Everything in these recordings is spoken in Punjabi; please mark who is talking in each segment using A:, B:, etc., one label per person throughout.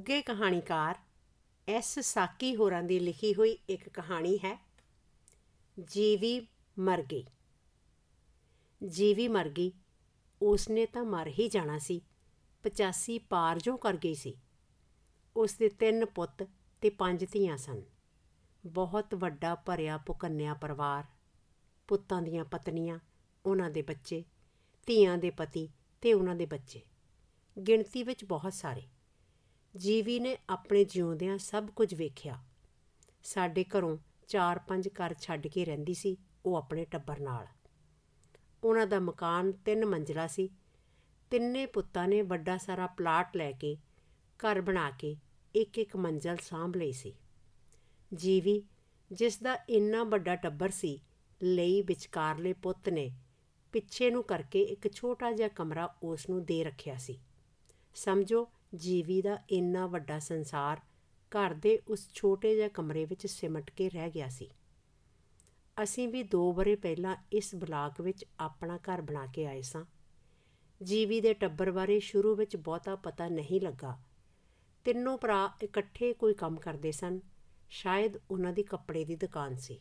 A: ਉੱਗੇ ਕਹਾਣੀਕਾਰ ਐਸ ਸਾਕੀ ਹੋਰਾਂ ਦੀ ਲਿਖੀ ਹੋਈ ਇੱਕ ਕਹਾਣੀ ਹੈ, ਜੀਵੀ ਮਰ ਗਈ। ਜੀਵੀ ਮਰ ਗਈ, ਉਸਨੇ ਤਾਂ ਮਰ ਹੀ ਜਾਣਾ ਸੀ 85 ਪਾਰ ਜੋ ਕਰ ਗਈ ਸੀ। ਉਸ ਦੇ ਤਿੰਨ ਪੁੱਤ ਤੇ ਪੰਜ ਧੀਆਂ ਸਨ। ਬਹੁਤ ਵੱਡਾ ਭਰਿਆ ਪੁਕੰਨਿਆ ਪਰਿਵਾਰ, ਪੁੱਤਾਂ ਦੀਆਂ ਪਤਨੀਆਂ, ਉਹਨਾਂ ਦੇ ਬੱਚੇ, ਧੀਆਂ ਦੇ ਪਤੀ ਤੇ ਉਹਨਾਂ ਦੇ ਬੱਚੇ। ਗਿਣਤੀ ਵਿੱਚ ਬਹੁਤ ਸਾਰੇ। ਜੀਵੀ ਨੇ ਆਪਣੇ ਜਿਉਂਦਿਆਂ ਸਭ ਕੁਝ ਵੇਖਿਆ। ਸਾਡੇ ਘਰੋਂ ਚਾਰ ਪੰਜ ਘਰ ਛੱਡ ਕੇ ਰਹਿੰਦੀ ਸੀ, ਉਹ ਆਪਣੇ ਟੱਬਰ ਨਾਲ। ਉਹਨਾਂ ਦਾ ਮਕਾਨ ਤਿੰਨ ਮੰਜ਼ਲਾ ਸੀ। ਤਿੰਨੇ ਪੁੱਤਾਂ ਨੇ ਵੱਡਾ ਸਾਰਾ ਪਲਾਟ ਲੈ ਕੇ, ਘਰ ਬਣਾ ਕੇ ਇੱਕ ਇੱਕ ਮੰਜ਼ਲ ਸਾਂਭ ਲਈ ਸੀ। ਜੀਵੀ, ਜਿਸ ਦਾ ਇੰਨਾ ਵੱਡਾ ਟੱਬਰ ਸੀ, ਲਈ ਵਿਚਕਾਰਲੇ ਪੁੱਤ ਨੇ ਪਿੱਛੇ ਨੂੰ ਕਰਕੇ ਇੱਕ ਛੋਟਾ ਜਿਹਾ ਕਮਰਾ ਉਸ ਨੂੰ ਦੇ ਰੱਖਿਆ ਸੀ। ਸਮਝੋ ਜੀਵੀ ਦਾ ਇੰਨਾ ਵੱਡਾ ਸੰਸਾਰ ਘਰ ਦੇ ਉਸ ਛੋਟੇ ਜਿਹੇ ਕਮਰੇ ਵਿੱਚ ਸਿਮਟ ਕੇ ਰਹਿ ਗਿਆ ਸੀ। ਅਸੀਂ ਵੀ 2 ਬਰੇ ਪਹਿਲਾਂ ਇਸ ਬਲਾਕ ਵਿੱਚ ਆਪਣਾ ਘਰ ਬਣਾ ਕੇ ਆਏ ਸਾਂ। ਜੀਵੀ ਦੇ ਟੱਬਰ ਬਾਰੇ ਸ਼ੁਰੂ ਵਿੱਚ ਬਹੁਤਾ ਪਤਾ ਨਹੀਂ ਲੱਗਾ। ਤਿੰਨੋਂ ਭਰਾ ਇਕੱਠੇ ਕੋਈ ਕੰਮ ਕਰਦੇ ਸਨ। ਸ਼ਾਇਦ ਉਹਨਾਂ ਦੀ ਕੱਪੜੇ ਦੀ ਦੁਕਾਨ ਸੀ।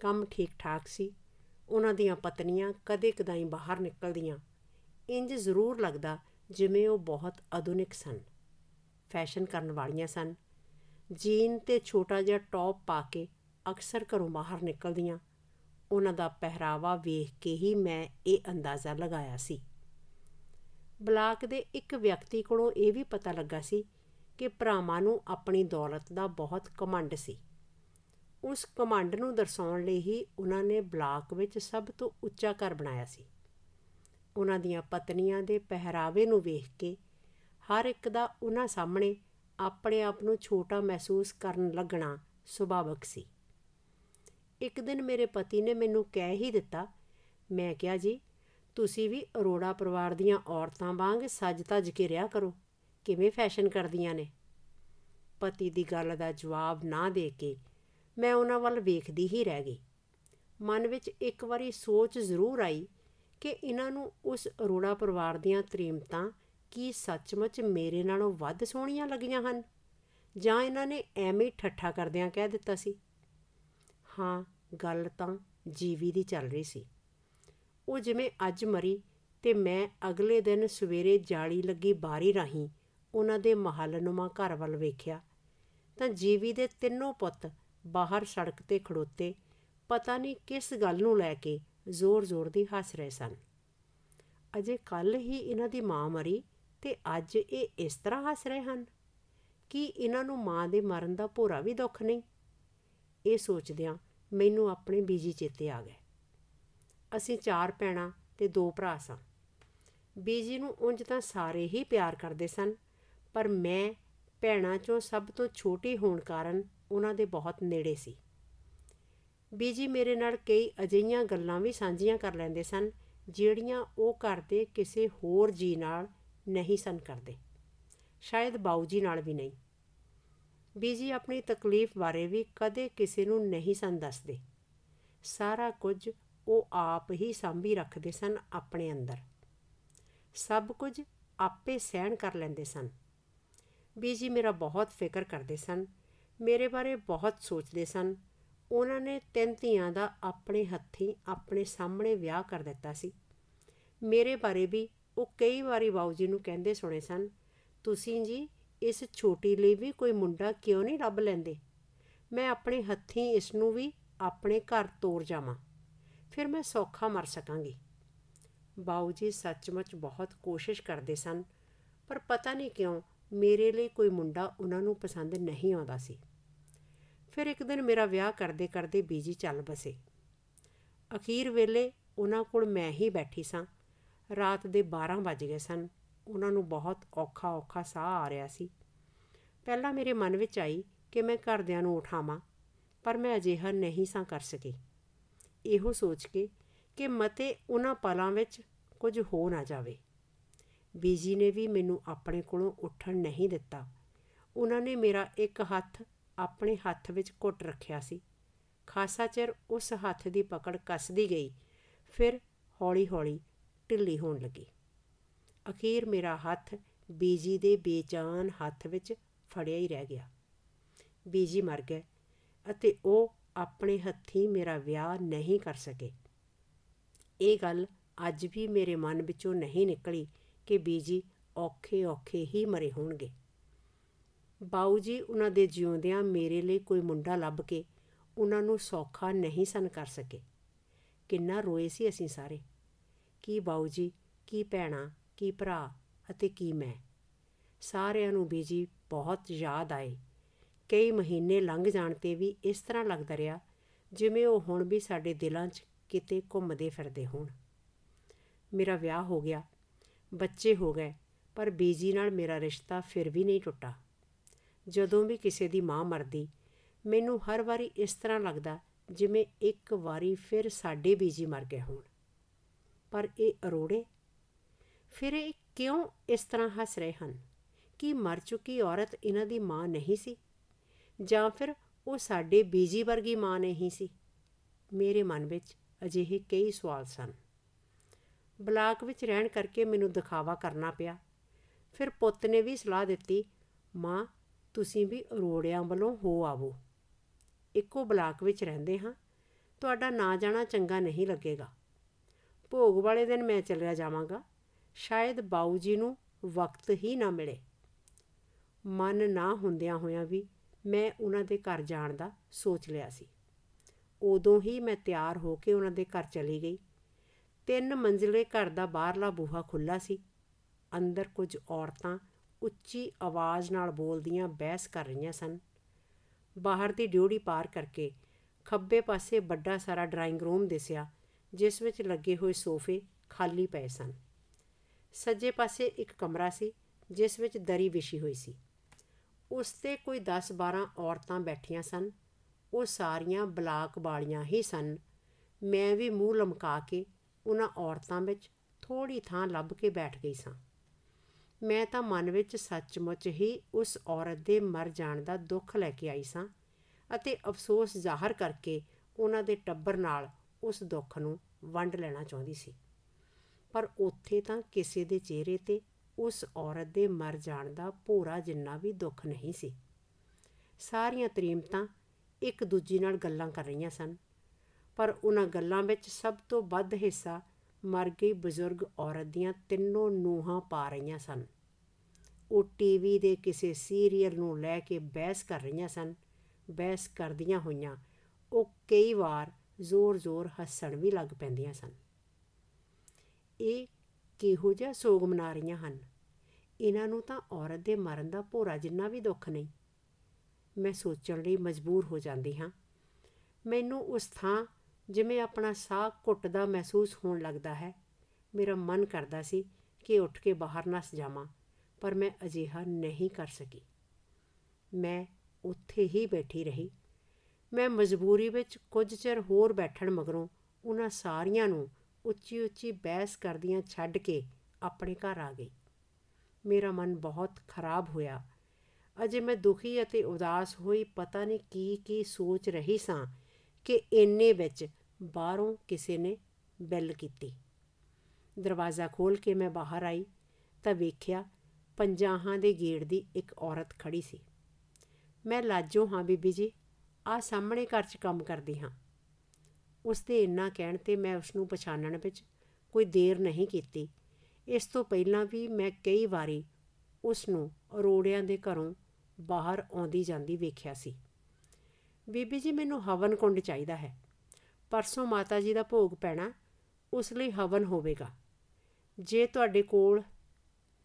A: ਕੰਮ ਠੀਕ ਠਾਕ ਸੀ। ਉਹਨਾਂ ਦੀਆਂ ਪਤਨੀਆਂ ਕਦੇ-ਕਦਾਈ ਬਾਹਰ ਨਿਕਲਦੀਆਂ। ਇੰਜ ਜ਼ਰੂਰ ਲੱਗਦਾ ਜਿਵੇਂ ਉਹ ਬਹੁਤ ਆਧੁਨਿਕ ਸਨ। ਫੈਸ਼ਨ ਕਰਨ ਵਾਲੀਆਂ ਸਨ। ਜੀਨ ਤੇ ਛੋਟਾ ਜਿਹਾ ਟੌਪ ਪਾ ਕੇ ਅਕਸਰ ਘਰੋਂ ਬਾਹਰ ਨਿਕਲਦੀਆਂ। ਉਹਨਾਂ ਦਾ ਪਹਿਰਾਵਾ ਵੇਖ ਕੇ ਹੀ ਮੈਂ ਇਹ ਅੰਦਾਜ਼ਾ ਲਗਾਇਆ ਸੀ। ਬਲਾਕ ਦੇ ਇੱਕ ਵਿਅਕਤੀ ਕੋਲੋਂ ਇਹ ਵੀ ਪਤਾ ਲੱਗਾ ਸੀ ਕਿ ਭਰਾਵਾਂ ਨੂੰ ਆਪਣੀ ਦੌਲਤ ਦਾ ਬਹੁਤ ਕਮੰਡ ਸੀ। ਉਸ ਕਮੰਡ ਨੂੰ ਦਰਸਾਉਣ ਲਈ ਹੀ ਉਹਨਾਂ ਨੇ ਬਲਾਕ ਵਿੱਚ ਸਭ ਤੋਂ ਉੱਚਾ ਘਰ ਬਣਾਇਆ ਸੀ। ਉਹਨਾਂ ਦੀਆਂ ਪਤਨੀਆਂ ਦੇ ਪਹਿਰਾਵੇ ਨੂੰ ਵੇਖ ਕੇ ਹਰ ਇੱਕ ਦਾ ਉਹਨਾਂ ਸਾਹਮਣੇ ਆਪਣੇ ਆਪ ਨੂੰ ਛੋਟਾ ਮਹਿਸੂਸ ਕਰਨ ਲੱਗਣਾ ਸੁਭਾਵਕ ਸੀ। ਇੱਕ ਦਿਨ ਮੇਰੇ ਪਤੀ ਨੇ ਮੈਨੂੰ ਕਹਿ ਹੀ ਦਿੱਤਾ, ਮੈਂ ਕਿਹਾ, ਜੀ, ਤੁਸੀਂ ਵੀ ਅਰੋੜਾ ਪਰਿਵਾਰ ਦੀਆਂ ਔਰਤਾਂ ਵਾਂਗ ਸੱਜ-ਤੱਜ ਕੇ ਰਿਆ ਕਰੋ। ਕਿਵੇਂ ਫੈਸ਼ਨ ਕਰਦੀਆਂ ਨੇ? ਪਤੀ ਦੀ ਗੱਲ ਦਾ ਜਵਾਬ ਨਾ ਦੇ ਕੇ ਮੈਂ ਉਹਨਾਂ ਵੱਲ ਵੇਖਦੀ ਹੀ ਰਹਿ ਗਈ। ਮਨ ਵਿੱਚ ਇੱਕ ਵਾਰੀ ਸੋਚ ਜ਼ਰੂਰ ਆਈ ਕਿ ਇਹਨਾਂ ਨੂੰ ਉਸ ਅਰੋੜਾ ਪਰਿਵਾਰ ਦੀਆਂ ਤ੍ਰੀਮਤਾਂ ਕੀ ਸੱਚਮੁੱਚ ਮੇਰੇ ਨਾਲੋਂ ਵੱਧ ਸੋਹਣੀਆਂ ਲੱਗੀਆਂ ਹਨ? ਜਾਂ ਇਹਨਾਂ ਨੇ ਐਵੇਂ ਠੱਠਾ ਕਰਦਿਆਂ ਕਹਿ ਦਿੱਤਾ ਸੀ? ਹਾਂ, ਗੱਲ ਤਾਂ ਜੀਵੀ ਦੀ ਚੱਲ ਰਹੀ ਸੀ। ਉਹ ਜਿਵੇਂ ਅੱਜ ਮਰੀ ਤੇ ਮੈਂ ਅਗਲੇ ਦਿਨ ਸਵੇਰੇ ਜਾਲੀ ਲੱਗੀ ਬਾਰੀ ਰਾਹੀਂ ਉਹਨਾਂ ਦੇ ਮਹੱਲਨੁਮਾ ਘਰ ਵੱਲ ਵੇਖਿਆ, ਤਾਂ ਜੀਵੀ ਦੇ ਤਿੰਨੋਂ ਪੁੱਤ ਬਾਹਰ ਸੜਕ ਤੇ ਖੜੋਤੇ ਪਤਾ ਨਹੀਂ ਕਿਸ ਗੱਲ ਨੂੰ ਲੈ ਕੇ ਜ਼ੋਰ-ਜ਼ੋਰ ਦੀ ਹੱਸ ਰਹੇ ਸਨ। ਅਜੇ ਕੱਲ ਹੀ ਇਹਨਾਂ ਦੀ ਮਾਂ ਮਰੀ ਤੇ ਅੱਜ ਇਹ ਇਸ ਤਰ੍ਹਾਂ ਹੱਸ ਰਹੇ ਹਨ ਕਿ ਇਹਨਾਂ ਨੂੰ ਮਾਂ ਦੇ ਮਰਨ ਦਾ ਭੋਰਾ ਵੀ ਦੁੱਖ ਨਹੀਂ। ਇਹ ਸੋਚਦਿਆਂ ਮੈਨੂੰ ਆਪਣੇ ਬੀਜੀ ਚੇਤੇ ਆ ਗਏ। ਅਸੀਂ ਚਾਰ ਭੈਣਾਂ ਤੇ ਦੋ ਭਰਾ ਸਾਂ। ਬੀਜੀ ਨੂੰ ਉਂਝ ਤਾਂ ਸਾਰੇ ਹੀ ਪਿਆਰ ਕਰਦੇ ਸਨ, ਪਰ ਮੈਂ ਭੈਣਾਂ ਚੋਂ ਸਭ ਤੋਂ ਛੋਟੀ ਹੋਣ ਕਾਰਨ ਉਹਨਾਂ ਦੇ ਬਹੁਤ ਨੇੜੇ ਸੀ। ਬੀਜੀ ਮੇਰੇ ਨਾਲ ਕਈ ਅਜਈਆਂ ਗੱਲਾਂ ਵੀ ਸਾਂਝੀਆਂ ਕਰ ਲੈਂਦੇ ਸਨ, ਜਿਹੜੀਆਂ ਉਹ ਕਰਦੇ ਕਿਸੇ ਹੋਰ ਜੀ ਨਾਲ ਨਹੀਂ ਸਨ ਕਰਦੇ। ਸ਼ਾਇਦ ਬਾਊ ਜੀ ਨਾਲ ਵੀ ਨਹੀਂ। ਬੀਜੀ ਆਪਣੀ ਤਕਲੀਫ ਬਾਰੇ ਵੀ ਕਦੇ ਕਿਸੇ ਨੂੰ ਨਹੀਂ ਸਨ ਦੱਸਦੇ। ਸਾਰਾ ਕੁਝ ਉਹ ਆਪ ਹੀ ਸੰਭੀ ਰੱਖਦੇ ਸਨ ਆਪਣੇ ਅੰਦਰ। ਸਭ ਕੁਝ ਆਪੇ ਸਹਿਣ ਕਰ ਲੈਂਦੇ ਸਨ। ਬੀਜੀ ਮੇਰਾ ਬਹੁਤ ਫਿਕਰ ਕਰਦੇ ਸਨ, ਮੇਰੇ ਬਾਰੇ ਬਹੁਤ ਸੋਚਦੇ ਸਨ ਉਹਨਾਂ ਨੇ ਤਿੰਨ ਧੀਆਂ ਦਾ ਆਪਣੇ ਹੱਥੀਂ ਆਪਣੇ ਸਾਹਮਣੇ ਵਿਆਹ ਕਰ ਦਿੱਤਾ ਸੀ। ਮੇਰੇ ਬਾਰੇ ਵੀ ਉਹ ਕਈ ਵਾਰੀ ਬਾਊ ਜੀ ਨੂੰ ਕਹਿੰਦੇ ਸੁਣੇ ਸਨ, ਤੁਸੀਂ ਜੀ ਇਸ ਛੋਟੀ ਲਈ ਵੀ ਕੋਈ ਮੁੰਡਾ ਕਿਉਂ ਨਹੀਂ ਲੱਭ ਲੈਂਦੇ? ਮੈਂ ਆਪਣੇ ਹੱਥੀਂ ਇਸ ਨੂੰ ਵੀ ਆਪਣੇ ਘਰ ਤੋਰ ਜਾਵਾਂ, ਫਿਰ ਮੈਂ ਸੌਖਾ ਮਰ ਸਕਾਂਗੀ। ਬਾਊ ਜੀ ਸੱਚਮੁੱਚ ਬਹੁਤ ਕੋਸ਼ਿਸ਼ ਕਰਦੇ ਸਨ, ਪਰ ਪਤਾ ਨਹੀਂ ਕਿਉਂ ਮੇਰੇ ਲਈ ਕੋਈ ਮੁੰਡਾ ਉਹਨਾਂ ਨੂੰ ਪਸੰਦ ਨਹੀਂ ਆਉਂਦਾ ਸੀ। ਫਿਰ ਇੱਕ ਦਿਨ ਮੇਰਾ ਵਿਆਹ ਕਰਦੇ ਕਰਦੇ ਬੀਜੀ ਚੱਲ ਬਸੇ। ਅਖੀਰ ਵੇਲੇ ਉਹਨਾਂ ਕੋਲ ਮੈਂ ਹੀ ਬੈਠੀ ਸਾਂ। ਰਾਤ ਦੇ 12 ਵਜ ਗਏ ਸਨ। ਉਹਨਾਂ ਨੂੰ ਬਹੁਤ ਔਖਾ ਔਖਾ ਸਾਹ ਆ ਰਿਹਾ ਸੀ। ਪਹਿਲਾਂ ਮੇਰੇ ਮਨ ਵਿੱਚ ਆਈ ਕਿ ਮੈਂ ਘਰਦਿਆਂ ਨੂੰ ਉਠਾਵਾਂ, ਪਰ ਮੈਂ ਅਜਿਹਾ ਨਹੀਂ ਸਾਂ ਕਰ ਸਕੀ। ਇਹੋ ਸੋਚ ਕੇ ਕਿ ਮਤੇ ਉਹਨਾਂ ਪਲਾਂ ਵਿੱਚ ਕੁਝ ਹੋ ਨਾ ਜਾਵੇ। ਬੀਜੀ ਨੇ ਵੀ ਮੈਨੂੰ ਆਪਣੇ ਕੋਲੋਂ ਉੱਠਣ ਨਹੀਂ ਦਿੱਤਾ। ਉਹਨਾਂ ਨੇ ਮੇਰਾ ਇੱਕ ਹੱਥ ਆਪਣੇ ਹੱਥ ਵਿੱਚ ਘੁੱਟ ਰੱਖਿਆ ਸੀ। ਖਾਸਾ ਚਿਰ ਉਸ ਹੱਥ ਦੀ ਪਕੜ ਕੱਸਦੀ ਗਈ। ਫਿਰ ਹੌਲੀ-ਹੌਲੀ ਢਿੱਲੀ ਹੋਣ ਲੱਗੀ। ਅਖੀਰ ਮੇਰਾ ਹੱਥ ਬੀਜੀ ਦੇ ਬੇਚਾਨ ਹੱਥ ਵਿੱਚ ਫੜਿਆ ਹੀ ਰਹਿ ਗਿਆ। ਬੀਜੀ ਮਰ ਗਏ ਅਤੇ ਉਹ ਆਪਣੇ ਹੱਥੀਂ ਮੇਰਾ ਵਿਆਹ ਨਹੀਂ ਕਰ ਸਕੇ। ਇਹ ਗੱਲ ਅੱਜ ਵੀ ਮੇਰੇ ਮਨ ਵਿੱਚੋਂ ਨਹੀਂ ਨਿਕਲੀ ਕਿ ਬੀਜੀ ਔਖੇ ਔਖੇ ਹੀ ਮਰੇ ਹੋਣਗੇ। ਬਾਊ ਜੀ, ਉਹਨਾਂ ਦੇ ਜਿਉਂਦਿਆਂ ਮੇਰੇ ਲਈ ਕੋਈ ਮੁੰਡਾ ਲੱਭ ਕੇ ਉਹਨਾਂ ਨੂੰ ਸੌਖਾ ਨਹੀਂ ਸਨ ਕਰ ਸਕੇ। ਕਿੰਨਾ ਰੋਏ ਸੀ ਅਸੀਂ ਸਾਰੇ। ਕੀ ਬਾਊ ਜੀ, ਕੀ ਭੈਣਾ, ਕੀ ਭਰਾ ਅਤੇ ਕੀ ਮੈਂ। ਸਾਰਿਆਂ ਨੂੰ ਬੀਜੀ ਬਹੁਤ ਯਾਦ ਆਏ। ਕਈ ਮਹੀਨੇ ਲੰਘ ਜਾਣ ਤੇ ਵੀ ਇਸ ਤਰ੍ਹਾਂ ਲੱਗਦਾ ਰਿਹਾ ਜਿਵੇਂ ਉਹ ਹੁਣ ਵੀ ਸਾਡੇ ਦਿਲਾਂ 'ਚ ਕਿਤੇ ਘੁੰਮਦੇ ਫਿਰਦੇ ਹੋਣ। ਮੇਰਾ ਵਿਆਹ ਹੋ ਗਿਆ, ਬੱਚੇ ਹੋ ਗਏ, ਪਰ ਬੀਜੀ ਨਾਲ ਮੇਰਾ ਰਿਸ਼ਤਾ ਫਿਰ ਵੀ ਨਹੀਂ ਟੁੱਟਾ। ਜਦੋਂ ਵੀ ਕਿਸੇ ਦੀ ਮਾਂ ਮਰਦੀ, ਮੈਨੂੰ ਹਰ ਵਾਰੀ ਇਸ ਤਰ੍ਹਾਂ ਲੱਗਦਾ ਜਿਵੇਂ ਇੱਕ ਵਾਰੀ ਫਿਰ ਸਾਡੇ ਬੀਜੀ ਮਰ ਗਏ ਹੋਣ। ਪਰ ਇਹ ਅਰੋੜੇ? ਫਿਰ ਇਹ ਕਿਉਂ ਇਸ ਤਰ੍ਹਾਂ ਹੱਸ ਰਹੇ ਹਨ? ਕਿ ਮਰ ਚੁੱਕੀ ਔਰਤ ਇਹਨਾਂ ਦੀ ਮਾਂ ਨਹੀਂ ਸੀ? ਜਾਂ ਫਿਰ ਉਹ ਸਾਡੇ ਬੀਜੀ ਵਰਗੀ ਮਾਂ ਨਹੀਂ ਸੀ? ਮੇਰੇ ਮਨ ਵਿੱਚ ਅਜਿਹੇ ਕਈ ਸਵਾਲ ਸਨ। ਬਲਾਕ ਵਿੱਚ ਰਹਿਣ ਕਰਕੇ ਮੈਨੂੰ ਦਿਖਾਵਾ ਕਰਨਾ ਪਿਆ। ਫਿਰ ਪੁੱਤ ਨੇ ਵੀ ਸਲਾਹ ਦਿੱਤੀ, ਮਾਂ ਤੁਸੀਂ ਵੀ ਅਰੋੜਿਆਂ ਵੱਲੋਂ ਹੋ ਆਵੋ। ਇੱਕੋ ਬਲਾਕ ਵਿੱਚ ਰਹਿੰਦੇ ਹਾਂ। ਤੁਹਾਡਾ ਨਾ ਜਾਣਾ ਚੰਗਾ ਨਹੀਂ ਲੱਗੇਗਾ। ਭੋਗ ਵਾਲੇ ਦਿਨ ਮੈਂ ਚਲਿਆ ਜਾਵਾਂਗਾ। ਸ਼ਾਇਦ ਬਾਊ ਜੀ ਨੂੰ ਵਕਤ ਹੀ ਨਾ ਮਿਲੇ। ਮਨ ਨਾ ਹੁੰਦਿਆਂ ਹੋਇਆਂ ਵੀ ਮੈਂ ਉਹਨਾਂ ਦੇ ਘਰ ਜਾਣ ਦਾ ਸੋਚ ਲਿਆ ਸੀ। ਉਦੋਂ ਹੀ ਮੈਂ ਤਿਆਰ ਹੋ ਕੇ ਉਹਨਾਂ ਦੇ ਘਰ ਚਲੀ ਗਈ। ਤਿੰਨ ਮੰਜ਼ਲੇ ਘਰ ਦਾ ਬਾਹਰਲਾ ਬੂਹਾ ਖੁੱਲਾ ਸੀ। ਅੰਦਰ ਕੁਝ ਔਰਤਾਂ ਉੱਚੀ ਆਵਾਜ਼ ਨਾਲ ਬੋਲਦੀਆਂ ਬਹਿਸ ਕਰ ਰਹੀਆਂ ਸਨ। ਬਾਹਰ ਦੀ ਡਿਊੜੀ ਪਾਰ ਕਰਕੇ ਖੱਬੇ ਪਾਸੇ ਵੱਡਾ ਸਾਰਾ ਡਰਾਇੰਗ ਰੂਮ ਦਿਸਿਆ, ਜਿਸ ਵਿੱਚ ਲੱਗੇ ਹੋਏ ਸੋਫੇ ਖਾਲੀ ਪਏ ਸਨ। ਸੱਜੇ ਪਾਸੇ ਇੱਕ ਕਮਰਾ ਸੀ, ਜਿਸ ਵਿੱਚ ਦਰੀ ਵਿਛੀ ਹੋਈ ਸੀ। ਉਸ ਤੇ ਕੋਈ 10-12 ਔਰਤਾਂ ਬੈਠੀਆਂ ਸਨ। ਉਹ ਸਾਰੀਆਂ ਬਲਾਕ ਵਾਲੀਆਂ ਹੀ ਸਨ। ਮੈਂ ਵੀ ਮੂੰਹ ਲਮਕਾ ਕੇ ਉਹਨਾਂ ਔਰਤਾਂ ਵਿੱਚ ਥੋੜੀ ਥਾਂ ਲੱਭ ਕੇ ਬੈਠ ਗਈ ਸਾਂ। ਮੈਂ ਤਾਂ ਮਨ ਵਿੱਚ ਸੱਚਮੁੱਚ ਹੀ ਉਸ ਔਰਤ ਦੇ ਮਰ ਜਾਣ ਦਾ ਦੁੱਖ ਲੈ ਕੇ ਆਈ ਸਾਂ ਅਤੇ ਅਫਸੋਸ ਜ਼ਾਹਰ ਕਰਕੇ ਉਹਨਾਂ ਦੇ ਟੱਬਰ ਨਾਲ ਉਸ ਦੁੱਖ ਨੂੰ ਵੰਡ ਲੈਣਾ ਚਾਹੁੰਦੀ ਸੀ। ਪਰ ਉੱਥੇ ਤਾਂ ਕਿਸੇ ਦੇ ਚਿਹਰੇ ਤੇ ਉਸ ਔਰਤ ਦੇ ਮਰ ਜਾਣ ਦਾ ਭੋਰਾ ਜਿੰਨਾ ਵੀ ਦੁੱਖ ਨਹੀਂ ਸੀ। ਸਾਰੀਆਂ ਤਰੀਮਤਾਂ ਇੱਕ ਦੂਜੀ ਨਾਲ ਗੱਲਾਂ ਕਰ ਰਹੀਆਂ ਸਨ, ਪਰ ਉਹਨਾਂ ਗੱਲਾਂ ਵਿੱਚ ਸਭ ਤੋਂ ਵੱਧ ਹਿੱਸਾ ਮਰ ਗਈ ਬਜ਼ੁਰਗ ਔਰਤ ਦੀਆਂ ਤਿੰਨੋਂ ਨੂਹਾਂ ਪਾ ਰਹੀਆਂ ਸਨ। ਉਹ ਟੀਵੀ ਦੇ ਕਿਸੇ ਸੀਰੀਅਲ ਨੂੰ ਲੈ ਕੇ ਬਹਿਸ ਕਰ ਰਹੀਆਂ ਸਨ। ਬਹਿਸ ਕਰਦੀਆਂ ਹੋਈਆਂ ਉਹ ਕਈ ਵਾਰ ਜ਼ੋਰ-ਜ਼ੋਰ ਹੱਸਣ ਵੀ ਲੱਗ ਪੈਂਦੀਆਂ ਸਨ। ਇਹ ਕਿਹੋ ਜਿਹਾ ਸੋਗ ਮਨਾ ਰਹੀਆਂ ਹਨ? ਇਹਨਾਂ ਨੂੰ ਤਾਂ ਔਰਤ ਦੇ ਮਰਨ ਦਾ ਭੋਰਾ ਜਿੰਨਾ ਵੀ ਦੁੱਖ ਨਹੀਂ। ਮੈਂ ਸੋਚਣ ਲਈ ਮਜਬੂਰ ਹੋ ਜਾਂਦੀ ਹਾਂ। ਮੈਨੂੰ ਉਸ ਥਾਂ ਜਿਵੇਂ ਆਪਣਾ ਸਾਹ ਘੁੱਟਦਾ ਮਹਿਸੂਸ ਹੋਣ ਲੱਗਦਾ ਹੈ, ਮੇਰਾ ਮਨ ਕਰਦਾ ਸੀ ਕਿ ਉੱਠ ਕੇ ਬਾਹਰ ਨਸ ਜਾਵਾਂ, ਪਰ ਮੈਂ ਅਜਿਹਾ ਨਹੀਂ ਕਰ ਸਕੀ। ਮੈਂ ਉੱਥੇ ਹੀ ਬੈਠੀ ਰਹੀ। ਮੈਂ ਮਜਬੂਰੀ ਵਿੱਚ ਕੁਝ ਚਿਰ ਹੋਰ ਬੈਠਣ ਮਗਰੋਂ ਉਹਨਾਂ ਸਾਰੀਆਂ ਨੂੰ ਉੱਚੀ ਉੱਚੀ ਬਹਿਸ ਕਰਦੀਆਂ ਛੱਡ ਕੇ ਆਪਣੇ ਘਰ ਆ ਗਈ। ਮੇਰਾ ਮਨ ਬਹੁਤ ਖਰਾਬ ਹੋਇਆ। ਅਜੇ ਮੈਂ ਦੁਖੀ ਅਤੇ ਉਦਾਸ ਹੋਈ ਪਤਾ ਨਹੀਂ ਕੀ ਕੀ ਸੋਚ ਰਹੀ ਸਾਂ ਕਿ ਇੰਨੇ ਵਿੱਚ ਬਾਹਰੋਂ ਕਿਸੇ ਨੇ ਬੈਲ ਕੀਤੀ। ਦਰਵਾਜ਼ਾ ਖੋਲ ਕੇ ਮੈਂ ਬਾਹਰ ਆਈ ਤਾਂ ਵੇਖਿਆ ਪੰਜਾਹਾਂ ਦੇ ਗੇੜ ਦੀ ਇੱਕ ਔਰਤ ਖੜੀ ਸੀ। ਮੈਂ ਲਾਜੋ ਹਾਂ ਬੀਬੀ ਜੀ ਆ ਸਾਹਮਣੇ ਘਰ 'ਚ ਕੰਮ ਕਰਦੀ ਹਾਂ। ਉਸ ਦੇ ਇੰਨਾ ਕਹਿਣ ਤੇ ਮੈਂ ਉਸ ਨੂੰ ਪਛਾਣਨ ਵਿੱਚ ਕੋਈ ਦੇਰ ਨਹੀਂ ਕੀਤੀ। ਇਸ ਤੋਂ ਪਹਿਲਾਂ ਵੀ ਮੈਂ ਕਈ ਵਾਰੀ ਉਸ ਨੂੰ ਅਰੋੜਿਆਂ ਦੇ ਘਰੋਂ ਬਾਹਰ ਆਉਂਦੀ ਜਾਂਦੀ ਵੇਖਿਆ ਸੀ। ਬੀਬੀ ਜੀ, ਮੈਨੂੰ ਹਵਨ ਕੁੰਡ ਚਾਹੀਦਾ ਹੈ। ਪਰਸੋਂ ਮਾਤਾ ਜੀ ਦਾ ਭੋਗ ਪੈਣਾ, ਉਸ ਲਈ ਹਵਨ ਹੋਵੇਗਾ। ਜੇ ਤੁਹਾਡੇ ਕੋਲ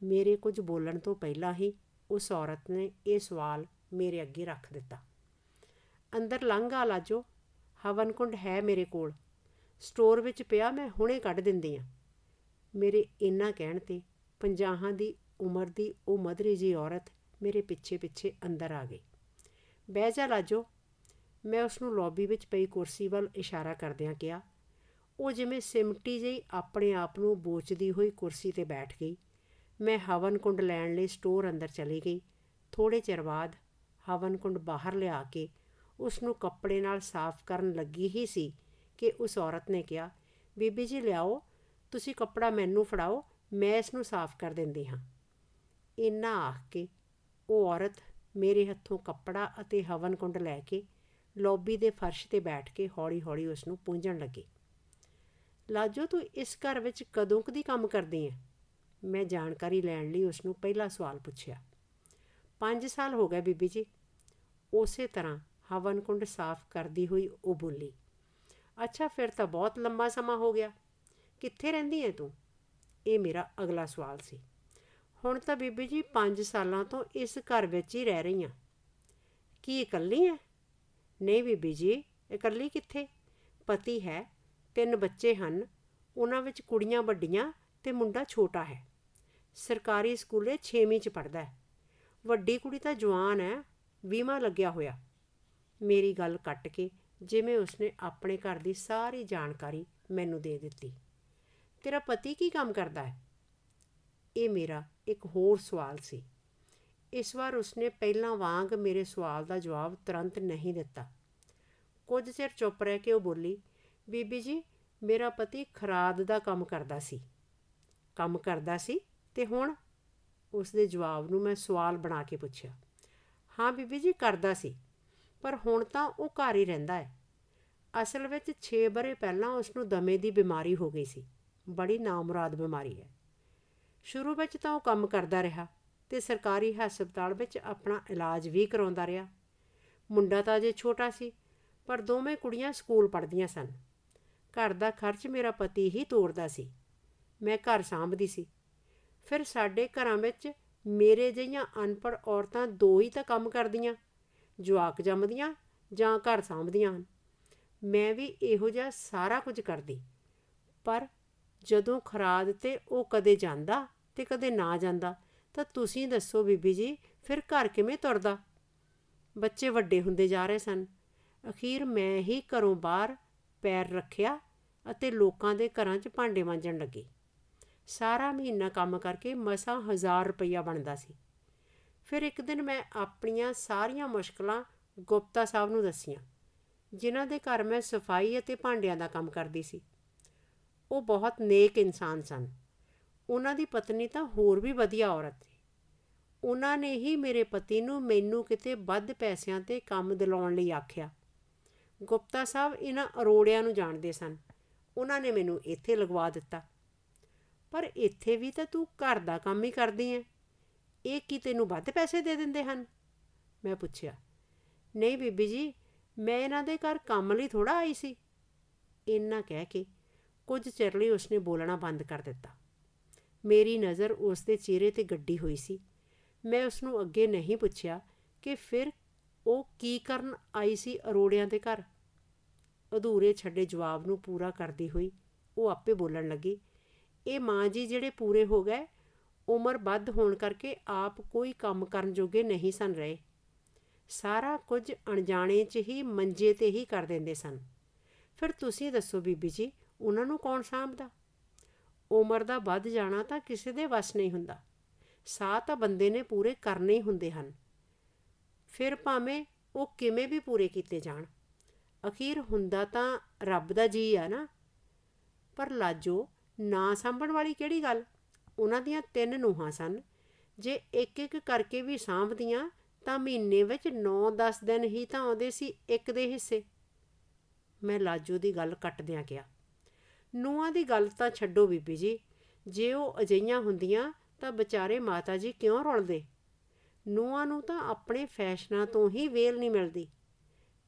A: ਮੇਰੇ ਕੁਝ ਬੋਲਣ ਤੋਂ ਪਹਿਲਾਂ ਹੀ ਉਸ ਔਰਤ ਨੇ ਇਹ ਸਵਾਲ ਮੇਰੇ ਅੱਗੇ ਰੱਖ ਦਿੱਤਾ। ਅੰਦਰ ਲੰਘ ਆ ਲਾਜੋ, ਹਵਨ ਕੁੰਡ ਹੈ ਮੇਰੇ ਕੋਲ। ਸਟੋਰ ਵਿੱਚ ਪਿਆ ਮੈਂ ਹੁਣੇ ਕੱਢ ਦਿੰਦੀ ਆ ਮੇਰੇ ਇੰਨਾ ਕਹਿਣ ਤੇ ਪੰਜਾਹਾਂ ਦੀ ਉਮਰ ਦੀ ਉਹ ਮਧਰੀ ਜੀ ਔਰਤ ਮੇਰੇ ਪਿੱਛੇ ਪਿੱਛੇ ਅੰਦਰ ਆ ਗਈ। ਬਹਿ ਜਾ ਲਾਜੋ ਮੈਂ ਉਸ ਨੂੰ ਲੌਬੀ ਵਿੱਚ ਪਈ ਕੁਰਸੀ ਵੱਲ ਇਸ਼ਾਰਾ ਕਰਦਿਆਂ ਕਿਹਾ, ਉਹ ਜਿਵੇਂ ਸਿਮਟੀ ਜਿਹੀ ਆਪਣੇ ਆਪ ਨੂੰ ਬੋਚਦੀ ਹੋਈ ਕੁਰਸੀ ਤੇ ਬੈਠ ਗਈ। ਮੈਂ ਹਵਨ ਕੁੰਡ ਲੈਣ ਲਈ ਸਟੋਰ ਅੰਦਰ ਚਲੀ ਗਈ। ਥੋੜੇ ਚਿਰ ਬਾਅਦ ਹਵਨ ਕੁੰਡ ਬਾਹਰ ਲਿਆ ਕੇ ਉਸ ਨੂੰ ਕੱਪੜੇ ਨਾਲ ਸਾਫ਼ ਕਰਨ ਲੱਗੀ ਹੀ ਸੀ ਕਿ ਉਸ ਔਰਤ ਨੇ ਕਿਹਾ, ਬੀਬੀ ਜੀ ਲਿਆਓ, ਤੁਸੀਂ ਕੱਪੜਾ ਮੈਨੂੰ ਫੜਾਓ, ਮੈਂ ਇਸ ਨੂੰ ਸਾਫ਼ ਕਰ ਦਿੰਦੀ ਹਾਂ। ਇੰਨਾ ਆਖ ਕੇ ਉਹ ਔਰਤ ਮੇਰੇ ਹੱਥੋਂ ਕੱਪੜਾ ਅਤੇ ਹਵਨ ਕੁੰਡ ਲੈ ਕੇ ਲੌਬੀ ਦੇ ਫਰਸ਼ ਤੇ ਬੈਠ ਕੇ ਹੌਲੀ-ਹੌਲੀ ਉਸ ਨੂੰ ਪੂੰਝਣ ਲੱਗੀ। ਲਾਜੋ, ਤੂੰ ਇਸ ਘਰ ਵਿੱਚ ਕਦੋਂ ਕਦੀ ਕੰਮ ਕਰਦੀ ਹੈ ਮੈਂ ਜਾਣਕਾਰੀ ਲੈਣ ਲਈ ਉਸ ਨੂੰ ਪਹਿਲਾ ਸਵਾਲ ਪੁੱਛਿਆ। 5 ਸਾਲ ਹੋ ਗਏ ਬੀਬੀ ਜੀ। ਉਸੇ ਤਰ੍ਹਾਂ ਹਵਨ ਕੁੰਡ ਸਾਫ਼ ਕਰਦੀ ਹੋਈ ਉਹ ਬੋਲੀ, ਅੱਛਾ, ਫਿਰ ਤਾਂ ਬਹੁਤ ਲੰਮਾ ਸਮਾਂ ਹੋ ਗਿਆ। ਕਿੱਥੇ ਰਹਿੰਦੀ ਹੈ ਤੂੰ? ਇਹ ਮੇਰਾ ਅਗਲਾ ਸਵਾਲ ਸੀ। ਹੁਣ ਤਾਂ ਬੀਬੀ ਜੀ 5 ਸਾਲਾਂ ਤੋਂ ਇਸ ਘਰ ਵਿੱਚ ਹੀ ਰਹਿ ਰਹੀ ਹਾਂ ਕੀ ਇਕੱਲੀ ਹੈ ਨਹੀਂ ਬੀਬੀ ਜੀ, ਇਕੱਲੀ ਕਿੱਥੇ? ਪਤੀ ਹੈ, ਤਿੰਨ ਬੱਚੇ ਹਨ, ਉਹਨਾਂ ਵਿੱਚ ਕੁੜੀਆਂ ਵੱਡੀਆਂ ਤੇ ਮੁੰਡਾ ਛੋਟਾ ਹੈ। ਸਰਕਾਰੀ ਸਕੂਲੇ 6ਵੀਂ ਚ ਪੜਦਾ ਹੈ। ਵੱਡੀ ਕੁੜੀ ਤਾਂ ਜਵਾਨ ਹੈ ਵੀਮਾ ਲੱਗਿਆ ਹੋਇਆ। ਮੇਰੀ ਗੱਲ ਕੱਟ ਕੇ ਜਿਵੇਂ ਉਸਨੇ ਆਪਣੇ ਘਰ ਦੀ ਸਾਰੀ ਜਾਣਕਾਰੀ ਮੈਨੂੰ ਦੇ ਦਿੱਤੀ। ਤੇਰਾ ਪਤੀ ਕੀ ਕੰਮ ਕਰਦਾ ਹੈ? ਇਹ ਮੇਰਾ ਇੱਕ ਹੋਰ ਸਵਾਲ ਸੀ। ਇਸ ਵਾਰ ਉਸਨੇ ਪਹਿਲਾਂ ਵਾਂਗ ਮੇਰੇ ਸਵਾਲ ਦਾ ਜਵਾਬ ਤੁਰੰਤ ਨਹੀਂ ਦਿੱਤਾ। ਕੁਝ ਚਿਰ ਚੁੱਪ ਰਹਿ ਕੇ ਉਹ ਬੋਲੀ, ਬੀਬੀ ਜੀ, ਮੇਰਾ ਪਤੀ ਖਰਾਦ ਦਾ ਕੰਮ ਕਰਦਾ ਸੀ। ਕੰਮ ਕਰਦਾ ਸੀ? ਤੇ ਹੁਣ? ਉਸ ਦੇ ਜਵਾਬ ਨੂੰ ਮੈਂ ਸਵਾਲ ਬਣਾ ਕੇ ਪੁੱਛਿਆ। ਹਾਂ ਬੀਬੀ ਜੀ, ਕਰਦਾ ਸੀ, ਪਰ ਹੁਣ ਤਾਂ ਉਹ ਘਰ ਹੀ ਰਹਿੰਦਾ ਹੈ। ਅਸਲ ਵਿੱਚ 6 ਬਰੇ ਪਹਿਲਾਂ ਉਸ ਨੂੰ ਦਮੇ ਦੀ ਬਿਮਾਰੀ ਹੋ ਗਈ ਸੀ। ਬੜੀ ਨਾਮੁਰਾਦ ਬਿਮਾਰੀ ਹੈ। ਸ਼ੁਰੂ ਵਿੱਚ ਤਾਂ ਉਹ ਕੰਮ ਕਰਦਾ ਰਿਹਾ ਤੇ ਸਰਕਾਰੀ ਹਸਪਤਾਲ ਵਿੱਚ ਆਪਣਾ ਇਲਾਜ ਵੀ ਕਰਾਉਂਦਾ ਰਿਹਾ। ਮੁੰਡਾ ਤਾਂ ਅਜੇ ਛੋਟਾ ਸੀ, ਪਰ ਦੋਵੇਂ ਕੁੜੀਆਂ ਸਕੂਲ ਪੜ੍ਹਦੀਆਂ ਸਨ। ਘਰ ਦਾ ਖਰਚ ਮੇਰਾ ਪਤੀ ਹੀ ਤੋਰਦਾ ਸੀ। ਮੈਂ ਘਰ ਸਾਂਭਦੀ ਸੀ। ਫਿਰ ਸਾਡੇ ਘਰਾਂ ਵਿੱਚ ਮੇਰੇ ਜਿਹੀਆਂ ਅਨਪੜ੍ਹ ਔਰਤਾਂ ਦੋ ਹੀ ਤਾਂ ਕੰਮ ਕਰਦੀਆਂ, ਜਵਾਕ ਜੰਮਦੀਆਂ ਜਾਂ ਘਰ ਸਾਂਭਦੀਆਂ ਹਨ। ਮੈਂ ਵੀ ਇਹੋ ਜਿਹਾ ਸਾਰਾ ਕੁਝ ਕਰਦੀ। ਪਰ ਜਦੋਂ ਖਰਾਦ ਤੇ ਉਹ ਕਦੇ ਜਾਂਦਾ ਤੇ ਕਦੇ ਨਾ ਜਾਂਦਾ ਤਾਂ ਤੁਸੀਂ ਦੱਸੋ ਬੀਬੀ ਜੀ, ਫਿਰ ਘਰ ਕਿਵੇਂ ਤੁਰਦਾ? ਬੱਚੇ ਵੱਡੇ ਹੁੰਦੇ ਜਾ ਰਹੇ ਸਨ। ਅਖੀਰ ਮੈਂ ਹੀ ਘਰੋਂ ਬਾਹਰ ਪੈਰ ਰੱਖਿਆ ਅਤੇ ਲੋਕਾਂ ਦੇ ਘਰਾਂ 'ਚ ਭਾਂਡੇ ਮਾਂਜਣ ਲੱਗੀ। ਸਾਰਾ ਮਹੀਨਾ ਕੰਮ ਕਰਕੇ ਮਸਾਂ 1000 ਰੁਪਈਆ ਬਣਦਾ ਸੀ। ਫਿਰ ਇੱਕ ਦਿਨ ਮੈਂ ਆਪਣੀਆਂ ਸਾਰੀਆਂ ਮੁਸ਼ਕਲਾਂ ਗੁਪਤਾ ਸਾਹਿਬ ਨੂੰ ਦੱਸੀਆਂ, ਜਿਨ੍ਹਾਂ ਦੇ ਘਰ ਮੈਂ ਸਫ਼ਾਈ ਅਤੇ ਭਾਂਡਿਆਂ ਦਾ ਕੰਮ ਕਰਦੀ ਸੀ। ਉਹ ਬਹੁਤ ਨੇਕ ਇਨਸਾਨ ਸਨ। ਉਹਨਾਂ ਦੀ ਪਤਨੀ ਤਾਂ ਹੋਰ ਵੀ ਵਧੀਆ ਔਰਤ ਸੀ। ਉਹਨਾਂ ਨੇ ਹੀ ਮੇਰੇ ਪਤੀ ਨੂੰ ਮੈਨੂੰ ਕਿਤੇ ਵੱਧ ਪੈਸਿਆਂ ਤੇ ਕੰਮ ਦਿਲਾਉਣ ਲਈ ਆਖਿਆ। ਗੁਪਤਾ ਸਾਹਿਬ ਇਹਨਾਂ ਅਰੋੜਿਆਂ ਨੂੰ ਜਾਣਦੇ ਸਨ। ਉਹਨਾਂ ਨੇ ਮੈਨੂੰ ਇੱਥੇ ਲਗਵਾ ਦਿੱਤਾ। ਪਰ ਇੱਥੇ ਵੀ ਤਾਂ ਤੂੰ ਘਰ ਦਾ ਕੰਮ ਹੀ ਕਰਦੀ ਐ। ਇਹ ਕੀ ਤੈਨੂੰ ਵੱਧ ਪੈਸੇ ਦੇ ਦਿੰਦੇ ਹਨ? ਮੈਂ ਪੁੱਛਿਆ। ਨਹੀਂ ਬੀਬੀ ਜੀ, ਮੈਂ ਇਹਨਾਂ ਦੇ ਘਰ ਕੰਮ ਲਈ ਥੋੜਾ ਆਈ ਸੀ। ਇੰਨਾ ਕਹਿ ਕੇ ਕੁਝ ਚਿਰ ਲਈ ਉਸਨੇ ਬੋਲਣਾ ਬੰਦ ਕਰ ਦਿੱਤਾ। ਮੇਰੀ ਨਜ਼ਰ ਉਸ ਦੇ ਚਿਹਰੇ ਤੇ ਗੱਡੀ ਹੋਈ ਸੀ। ਮੈਂ ਉਸ ਨੂੰ ਅੱਗੇ ਨਹੀਂ ਪੁੱਛਿਆ ਕਿ ਫਿਰ ਉਹ ਕੀ ਕਰਨ ਆਈ ਸੀ ਅਰੋੜਿਆਂ ਦੇ ਘਰ। ਅਧੂਰੇ ਛੱਡੇ ਜਵਾਬ ਨੂੰ ਪੂਰਾ ਕਰਦੀ ਹੋਈ ਉਹ ਆਪੇ ਬੋਲਣ ਲੱਗੀ, ਇਹ ਮਾਂ ਜੀ ਜਿਹੜੇ ਪੂਰੇ ਹੋ ਗਏ, ਉਮਰ ਵੱਧ ਹੋਣ ਕਰਕੇ ਆਪ ਕੋਈ ਕੰਮ ਕਰਨ ਜੋਗੇ ਨਹੀਂ ਸਨ ਰਹੇ। ਸਾਰਾ ਕੁਝ ਅਣਜਾਣੇ 'ਚ ਹੀ ਮੰਜੇ ਤੇ ਹੀ ਕਰ ਦਿੰਦੇ ਸਨ। ਫਿਰ ਤੁਸੀਂ ਦੱਸੋ ਬੀਬੀ ਜੀ, ਉਹਨਾਂ ਨੂੰ ਕੌਣ ਸਾਂਭਦਾ? ਉਮਰ ਦਾ ਵੱਧ ਜਾਣਾ ਤਾਂ ਕਿਸੇ ਦੇ ਵੱਸ ਨਹੀਂ ਹੁੰਦਾ। ਸਾਹ ਤਾਂ ਬੰਦੇ ਨੇ ਪੂਰੇ ਕਰਨੇ ਹੀ ਹੁੰਦੇ ਹਨ। ਫਿਰ ਭਾਵੇਂ ਉਹ ਕਿਵੇਂ ਵੀ ਪੂਰੇ ਕੀਤੇ ਜਾਣ। ਅਖੀਰ ਹੁੰਦਾ ਤਾਂ ਰੱਬ ਦਾ ਜੀ ਆ ਨਾ। ਪਰ ਲਾਜੋ, ਨਾ ਸਾਂਭਣ ਵਾਲੀ ਕਿਹੜੀ ਗੱਲ? ਉਹਨਾਂ ਦੀਆਂ ਤਿੰਨ ਨੂਹਾਂ ਸਨ। ਜੇ ਇੱਕ ਇੱਕ ਕਰਕੇ ਵੀ ਸਾਂਭਦੀਆਂ, ਤਾਂ ਮਹੀਨੇ ਵਿੱਚ 9-10 ਦਿਨ ਹੀ ਤਾਂ ਆਉਂਦੇ ਸੀ ਇੱਕ ਦੇ ਹਿੱਸੇ। ਮੈਂ ਲਾਜੋ ਦੀ ਗੱਲ ਕੱਟਦਿਆਂ ਕਿਹਾ ਨੂਆਂ ਦੀ ਗੱਲ ਤਾਂ ਛੱਡੋ ਬੀਬੀ ਜੀ। ਜੇ ਉਹ ਅਜਈਆਂ ਹੁੰਦੀਆਂ ਤਾਂ ਵਿਚਾਰੇ ਮਾਤਾ ਜੀ ਕਿਉਂ ਰੁਲਦੇ? ਨੂਆਂ ਨੂੰ ਤਾਂ ਆਪਣੇ ਫੈਸ਼ਨਾਂ ਤੋਂ ਹੀ ਵੇਲ ਨਹੀਂ ਮਿਲਦੀ।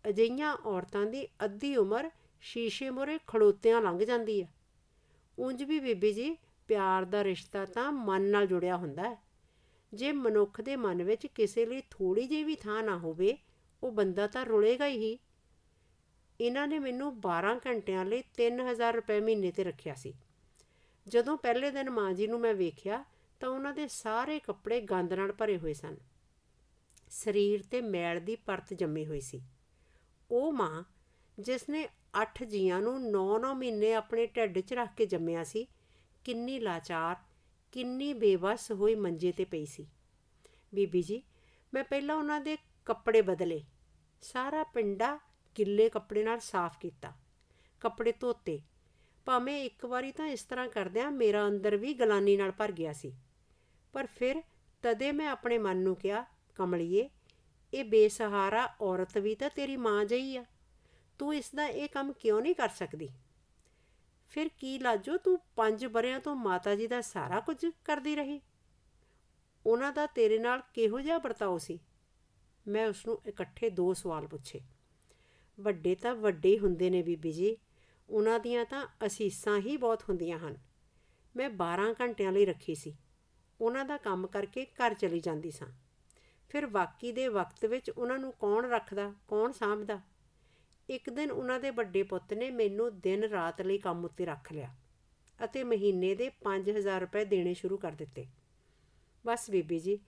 A: ਅਜਈਆਂ ਔਰਤਾਂ ਦੀ ਅੱਧੀ ਉਮਰ ਸ਼ੀਸ਼ੇ ਮੋਰੇ ਖੜੋਤਿਆਂ ਲੰਘ ਜਾਂਦੀ ਹੈ ਉਂਝ ਵੀ ਬੀਬੀ ਜੀ, ਪਿਆਰ ਦਾ ਰਿਸ਼ਤਾ ਤਾਂ ਮਨ ਨਾਲ ਜੁੜਿਆ ਹੁੰਦਾ ਹੈ। ਜੇ ਮਨੁੱਖ ਦੇ ਮਨ ਵਿੱਚ ਕਿਸੇ ਲਈ ਥੋੜੀ ਜਿਹੀ ਵੀ ਥਾਂ ਨਾ ਹੋਵੇ, ਉਹ ਬੰਦਾ ਤਾਂ ਰੁਲੇਗਾ ਹੀ। ਇਹਨਾਂ ਨੇ ਮੈਨੂੰ 12 ਘੰਟਿਆਂ ਲਈ 3000 ਰੁਪਏ ਮਹੀਨੇ ਤੇ ਰੱਖਿਆ ਸੀ। ਜਦੋਂ ਪਹਿਲੇ ਦਿਨ ਮਾਂ ਜੀ ਨੂੰ ਮੈਂ ਵੇਖਿਆ, ਤਾਂ ਉਹਨਾਂ ਦੇ ਸਾਰੇ ਕੱਪੜੇ ਗੰਦ ਨਾਲ ਭਰੇ ਹੋਏ ਸਨ। ਸਰੀਰ ਤੇ ਮੈਲ ਦੀ ਪਰਤ ਜੰਮੀ ਹੋਈ ਸੀ। ਉਹ ਮਾਂ, ਜਿਸ ਨੇ 8 ਜੀਆਂ ਨੂੰ 9-9 ਮਹੀਨੇ ਆਪਣੇ ਢਿੱਡ 'ਚ ਰੱਖ ਕੇ ਜੰਮਿਆ ਸੀ, ਕਿੰਨੀ ਲਾਚਾਰ, ਕਿੰਨੀ ਬੇਵਸ ਹੋਈ ਮੰਜੇ ਤੇ ਪਈ ਸੀ। ਬੀਬੀ ਜੀ, ਮੈਂ ਪਹਿਲਾਂ ਉਹਨਾਂ ਦੇ ਕੱਪੜੇ ਬਦਲੇ। ਸਾਰਾ ਪਿੰਡਾ ਗਿੱਲੇ ਕੱਪੜੇ ਨਾਲ ਸਾਫ਼ ਕੀਤਾ। ਕੱਪੜੇ ਧੋਤੇ। ਭਾਵੇਂ ਇੱਕ ਵਾਰੀ ਤਾਂ ਇਸ ਤਰ੍ਹਾਂ ਕਰਦਿਆਂ ਮੇਰਾ ਅੰਦਰ ਵੀ ਗਲਾਨੀ ਨਾਲ ਭਰ ਗਿਆ ਸੀ। ਪਰ ਫਿਰ ਤਦੇ ਮੈਂ ਆਪਣੇ ਮਨ ਨੂੰ ਕਿਹਾ, ਕਮਲਿਏ, ਇਹ ਬੇਸਹਾਰਾ ਔਰਤ ਵੀ ਤਾਂ ਤੇਰੀ ਮਾਂ ਜਈ ਆ। ਤੂੰ ਇਸ ਦਾ ਇਹ ਕੰਮ ਕਿਉਂ ਨਹੀਂ ਕਰ ਸਕਦੀ? ਫਿਰ ਕੀ ਲਾਜੋ ਤੂੰ ਪੰਜ ਬਰਿਆਂ ਤੋਂ ਮਾਤਾ ਜੀ ਦਾ ਸਾਰਾ ਕੁਝ ਕਰਦੀ ਰਹੀ? ਉਹਨਾਂ ਦਾ ਤੇਰੇ ਨਾਲ ਕਿਹੋ ਜਿਹਾ ਵਰਤਾਓ ਸੀ? ਮੈਂ ਉਸ ਨੂੰ ਇਕੱਠੇ ਦੋ ਸਵਾਲ ਪੁੱਛੇ। ਵੱਡੇ ਤਾਂ ਵੱਡੇ ਹੀ ਹੁੰਦੇ ਨੇ ਬੀਬੀ ਜੀ। ਉਹਨਾਂ ਦੀਆਂ ਤਾਂ ਅਸੀਸਾਂ ਹੀ ਬਹੁਤ ਹੁੰਦੀਆਂ ਹਨ। ਮੈਂ 12 ਘੰਟਿਆਂ ਲਈ ਰੱਖੀ ਸੀ। ਉਹਨਾਂ ਦਾ ਕੰਮ ਕਰਕੇ ਘਰ ਚਲੀ ਜਾਂਦੀ ਸਾਂ। ਫਿਰ ਬਾਕੀ ਦੇ ਵਕਤ ਵਿੱਚ ਉਹਨਾਂ ਨੂੰ ਕੌਣ ਰੱਖਦਾ, ਕੌਣ ਸਾਂਭਦਾ? ਇੱਕ ਦਿਨ ਉਹਨਾਂ ਦੇ ਵੱਡੇ ਪੁੱਤ ਨੇ ਮੈਨੂੰ ਦਿਨ ਰਾਤ ਲਈ ਕੰਮ ਉੱਤੇ ਰੱਖ ਲਿਆ ਅਤੇ ਮਹੀਨੇ ਦੇ 5000 ਰੁਪਏ ਦੇਣੇ ਸ਼ੁਰੂ ਕਰ ਦਿੱਤੇ। ਬਸ ਬੀਬੀ ਜੀ,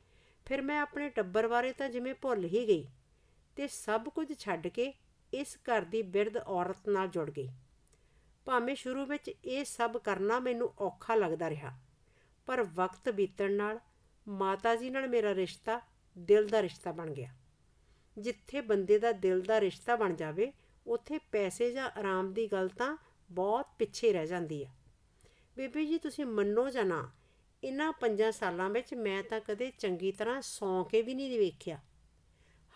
A: ਫਿਰ ਮੈਂ ਆਪਣੇ ਟੱਬਰ ਬਾਰੇ ਤਾਂ ਜਿਵੇਂ ਭੁੱਲ ਹੀ ਗਈ ਤੇ ਸਭ ਕੁਝ ਛੱਡ ਕੇ ਇਸ ਘਰ ਦੀ ਬਿਰਧ ਔਰਤ ਨਾਲ ਜੁੜ ਗਈ। ਭਾਵੇਂ ਸ਼ੁਰੂ ਵਿੱਚ ਇਹ ਸਭ ਕਰਨਾ ਮੈਨੂੰ ਔਖਾ ਲੱਗਦਾ ਰਿਹਾ, ਪਰ ਵਕਤ ਬੀਤਣ ਨਾਲ ਮਾਤਾ ਜੀ ਨਾਲ ਮੇਰਾ ਰਿਸ਼ਤਾ ਦਿਲ ਦਾ ਰਿਸ਼ਤਾ ਬਣ ਗਿਆ। ਜਿੱਥੇ ਬੰਦੇ ਦਾ ਦਿਲ ਦਾ ਰਿਸ਼ਤਾ ਬਣ ਜਾਵੇ, ਉੱਥੇ ਪੈਸੇ ਜਾਂ ਆਰਾਮ ਦੀ ਗੱਲ ਤਾਂ ਬਹੁਤ ਪਿੱਛੇ ਰਹਿ ਜਾਂਦੀ ਆ। ਬੀਬੀ ਜੀ, ਤੁਸੀਂ ਮੰਨੋ ਜਾਂ ਨਾ, ਇਨ੍ਹਾਂ ਪੰਜਾਂ ਸਾਲਾਂ ਵਿੱਚ ਮੈਂ ਤਾਂ ਕਦੇ ਚੰਗੀ ਤਰ੍ਹਾਂ ਸੌਂ ਕੇ ਵੀ ਨਹੀਂ ਵੇਖਿਆ।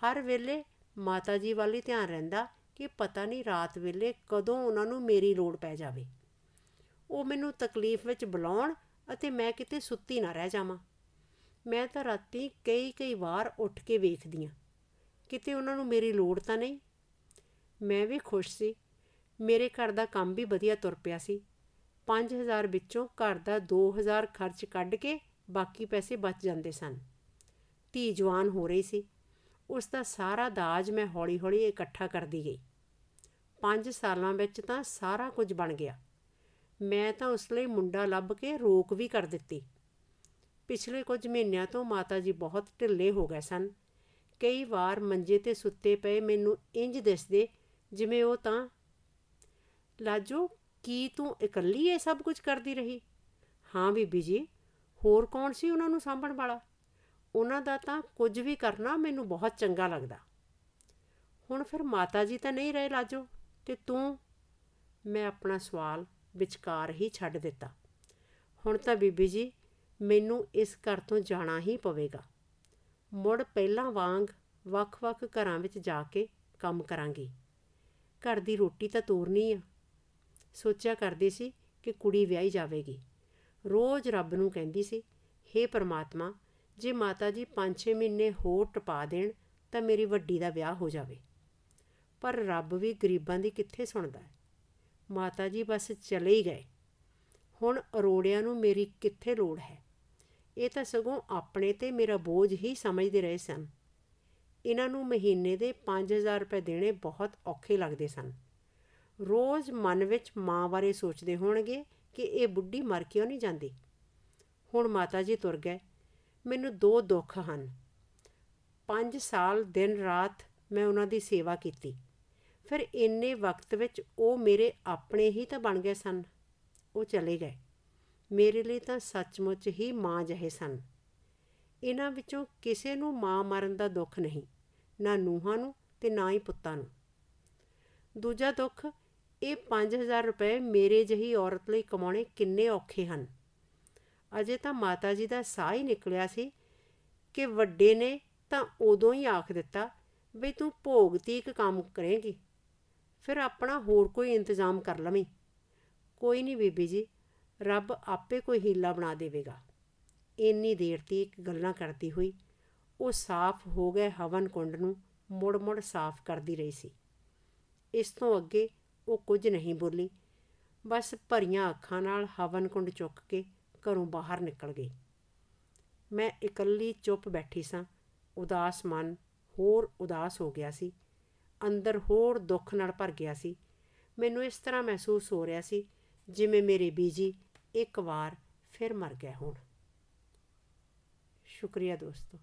A: ਹਰ ਵੇਲੇ ਮਾਤਾ ਜੀ ਵੱਲ ਹੀ ਧਿਆਨ ਰਹਿੰਦਾ ਕਿ ਪਤਾ ਨਹੀਂ ਰਾਤ ਵੇਲੇ ਕਦੋਂ ਉਹਨਾਂ ਨੂੰ ਮੇਰੀ ਲੋੜ ਪੈ ਜਾਵੇ। ਉਹ ਮੈਨੂੰ ਤਕਲੀਫ ਵਿੱਚ ਬੁਲਾਉਣ ਅਤੇ ਮੈਂ ਕਿਤੇ ਸੁੱਤੀ ਨਾ ਰਹਿ ਜਾਵਾਂ। ਮੈਂ ਤਾਂ ਰਾਤੀ ਕਈ ਕਈ ਵਾਰ ਉੱਠ ਕੇ ਵੇਖਦੀ ਆ ਕਿਤੇ ਉਹਨਾਂ ਨੂੰ ਮੇਰੀ ਲੋੜ ਤਾਂ ਨਹੀਂ? ਮੈਂ ਵੀ ਖੁਸ਼ ਸੀ। ਮੇਰੇ ਘਰ ਦਾ ਕੰਮ ਵੀ ਵਧੀਆ ਤੁਰ ਪਿਆ ਸੀ। 5000 ਵਿੱਚੋਂ ਘਰ ਦਾ 2000 ਖਰਚ ਕੱਢ ਕੇ ਬਾਕੀ ਪੈਸੇ ਬਚ ਜਾਂਦੇ ਸਨ। ਧੀ ਜਵਾਨ ਹੋ ਰਹੀ ਸੀ। ਉਸ ਦਾ ਸਾਰਾ ਦਾਜ ਮੈਂ ਹੌਲੀ-ਹੌਲੀ ਇਕੱਠਾ ਕਰਦੀ ਗਈ। 5 ਸਾਲਾਂ ਵਿੱਚ ਤਾਂ ਸਾਰਾ ਕੁਝ ਬਣ ਗਿਆ। ਮੈਂ ਤਾਂ ਉਸ ਲਈ ਮੁੰਡਾ ਲੱਭ ਕੇ ਰੋਕ ਵੀ ਕਰ ਦਿੱਤੀ। ਪਿਛਲੇ ਕੁਝ ਮਹੀਨਿਆਂ ਤੋਂ ਮਾਤਾ ਜੀ ਬਹੁਤ ਢਿੱਲੇ ਹੋ ਗਏ ਸਨ। ਕਈ ਵਾਰ ਮੰਜੇ ਤੇ ਸੁੱਤੇ ਪਏ ਮੈਨੂੰ ਇੰਜ ਦਿਸਦੇ ਜਿਵੇਂ ਉਹ ਤਾਂ, ਲਾਜੋ, ਕੀ ਤੂੰ ਇਕੱਲੀ ਇਹ ਸਭ ਕੁਝ ਕਰਦੀ ਰਹੀ? ਹਾਂ ਬੀਬੀ ਜੀ, ਹੋਰ ਕੌਣ ਸੀ ਉਹਨਾਂ ਨੂੰ ਸਾਂਭਣ ਵਾਲਾ? ਉਹਨਾਂ ਦਾ ਤਾਂ ਕੁਝ ਵੀ ਕਰਨਾ ਮੈਨੂੰ ਬਹੁਤ ਚੰਗਾ ਲੱਗਦਾ। ਹੁਣ ਫਿਰ ਮਾਤਾ ਜੀ ਤਾਂ ਨਹੀਂ ਰਹੇ ਲਾਜੋ ਤੇ ਤੂੰ? ਮੈਂ ਆਪਣਾ ਸਵਾਲ ਵਿਚਕਾਰ ਹੀ ਛੱਡ ਦਿੱਤਾ। ਹੁਣ ਤਾਂ ਬੀਬੀ ਜੀ, ਮੈਨੂੰ ਇਸ ਘਰ ਤੋਂ ਜਾਣਾ ਹੀ ਪਵੇਗਾ। ਮੁੜ ਪਹਿਲਾਂ ਵਾਂਗ ਵੱਖ-ਵੱਖ ਘਰਾਂ ਵਿੱਚ ਜਾ ਕੇ ਕੰਮ ਕਰਾਂਗੀ। ਘਰ ਦੀ ਰੋਟੀ ਤਾਂ ਤੋਰਨੀ ਆ। ਸੋਚਿਆ ਕਰਦੀ ਸੀ ਕਿ ਕੁੜੀ ਵਿਆਹੀ ਜਾਵੇਗੀ। ਰੋਜ਼ ਰੱਬ ਨੂੰ ਕਹਿੰਦੀ ਸੀ हे ਪਰਮਾਤਮਾ ਜੇ ਮਾਤਾ ਜੀ 5-6 ਮਹੀਨੇ ਹੋਰ ਟਪਾ ਦੇਣ, ਤਾਂ ਮੇਰੀ ਵੱਡੀ ਦਾ ਵਿਆਹ ਹੋ ਜਾਵੇ। ਪਰ ਰੱਬ ਵੀ ਗਰੀਬਾਂ ਦੀ ਕਿੱਥੇ ਸੁਣਦਾ ਹੈ? ਮਾਤਾ ਜੀ ਬਸ ਚਲੇ ਹੀ ਗਏ। ਹੁਣ ਅਰੋੜਿਆਂ ਨੂੰ ਮੇਰੀ ਕਿੱਥੇ ਲੋੜ ਹੈ? ਇਹ ਤਾਂ ਸਗੋਂ ਆਪਣੇ ਤੇ ਮੇਰਾ ਬੋਝ ਹੀ ਸਮਝਦੇ ਰਹੇ ਸਨ। ਇਹਨਾਂ ਨੂੰ ਮਹੀਨੇ ਦੇ 5000 ਰੁਪਏ ਦੇਣੇ ਬਹੁਤ ਔਖੇ ਲੱਗਦੇ ਸਨ। ਰੋਜ਼ ਮਨ ਵਿੱਚ ਮਾਂ ਬਾਰੇ ਸੋਚਦੇ ਹੋਣਗੇ ਕਿ ਇਹ ਬੁੱਢੀ ਮਰ ਕਿਉਂ ਨਹੀਂ ਜਾਂਦੀ? ਹੁਣ ਮਾਤਾ ਜੀ ਤੁਰ ਗਏ। ਮੈਨੂੰ ਦੋ ਦੁੱਖ ਹਨ। 5 ਸਾਲ, ਦਿਨ, ਰਾਤ ਮੈਂ ਉਹਨਾਂ ਦੀ ਸੇਵਾ ਕੀਤੀ। ਫਿਰ ਇੰਨੇ ਵਕਤ ਵਿੱਚ ਉਹ ਮੇਰੇ ਆਪਣੇ ਹੀ ਤਾਂ ਬਣ ਗਏ ਸਨ। ਉਹ ਚਲੇ ਗਏ। ਮੇਰੇ ਲਈ ਤਾਂ ਸੱਚਮੁੱਚ ਹੀ ਮਾਂ ਜਿਹੇ ਸਨ। ਇਹਨਾਂ ਵਿੱਚੋਂ ਕਿਸੇ ਨੂੰ ਮਾਂ ਮਰਨ ਦਾ ਦੁੱਖ ਨਹੀਂ, ਨਾ ਨੂਹਾਂ ਨੂੰ ਤੇ ਨਾ ਹੀ ਪੁੱਤਾਂ ਨੂੰ। ਦੂਜਾ ਦੁੱਖ, ਇਹ 5000 ਰੁਪਏ ਮੇਰੇ ਜਹੀ ਔਰਤ ਲਈ ਕਮਾਉਣੇ ਕਿੰਨੇ ਔਖੇ ਹਨ। ਅਜੇ ਤਾਂ ਮਾਤਾ ਜੀ ਦਾ ਸਾਹ ਹੀ ਨਿਕਲਿਆ ਸੀ ਕਿ ਵੱਡੇ ਨੇ ਤਾਂ ਉਦੋਂ ਹੀ ਆਖ ਦਿੱਤਾ ਵੀ ਤੂੰ ਭੋਗਤੀ ਇੱਕ ਕੰਮ ਕਰੇਂਗੀ, ਫਿਰ ਆਪਣਾ ਹੋਰ ਕੋਈ ਇੰਤਜ਼ਾਮ ਕਰ ਲਵੀਂ। ਕੋਈ ਨਹੀਂ ਬੀਬੀ ਜੀ, ਰੱਬ ਆਪੇ ਕੋਈ ਹੀਲਾ ਬਣਾ ਦੇਵੇਗਾ। ਇੰਨੀ ਦੇਰ ਤੀਕ ਗੱਲਾਂ ਕਰਦੀ ਹੋਈ, ਉਹ ਸਾਫ਼ ਹੋ ਗਏ ਹਵਨ ਕੁੰਡ ਨੂੰ ਮੁੜ-ਮੁੜ ਸਾਫ਼ ਕਰਦੀ ਰਹੀ ਸੀ। ਇਸ ਤੋਂ ਅੱਗੇ ਉਹ ਕੁਝ ਨਹੀਂ ਬੋਲੀ, ਬਸ ਭਰੀਆਂ ਅੱਖਾਂ ਨਾਲ ਹਵਨ ਕੁੰਡ ਚੁੱਕ ਕੇ ਘਰੋਂ ਬਾਹਰ ਨਿਕਲ ਗਈ। ਮੈਂ ਇਕੱਲੀ ਚੁੱਪ ਬੈਠੀ ਸਾਂ। ਉਦਾਸ ਮਨ ਹੋਰ ਉਦਾਸ ਹੋ ਗਿਆ ਸੀ। ਅੰਦਰ ਹੋਰ ਦੁੱਖ ਨਾਲ ਭਰ ਗਿਆ ਸੀ। ਮੈਨੂੰ ਇਸ ਤਰ੍ਹਾਂ ਮਹਿਸੂਸ ਹੋ ਰਿਹਾ ਸੀ ਜਿਵੇਂ ਮੇਰੇ ਬੀਜੀ ਇੱਕ ਵਾਰ ਫਿਰ ਮਰ ਗਏ ਹੋਣ। ਸ਼ੁਕਰੀਆ ਦੋਸਤੋ।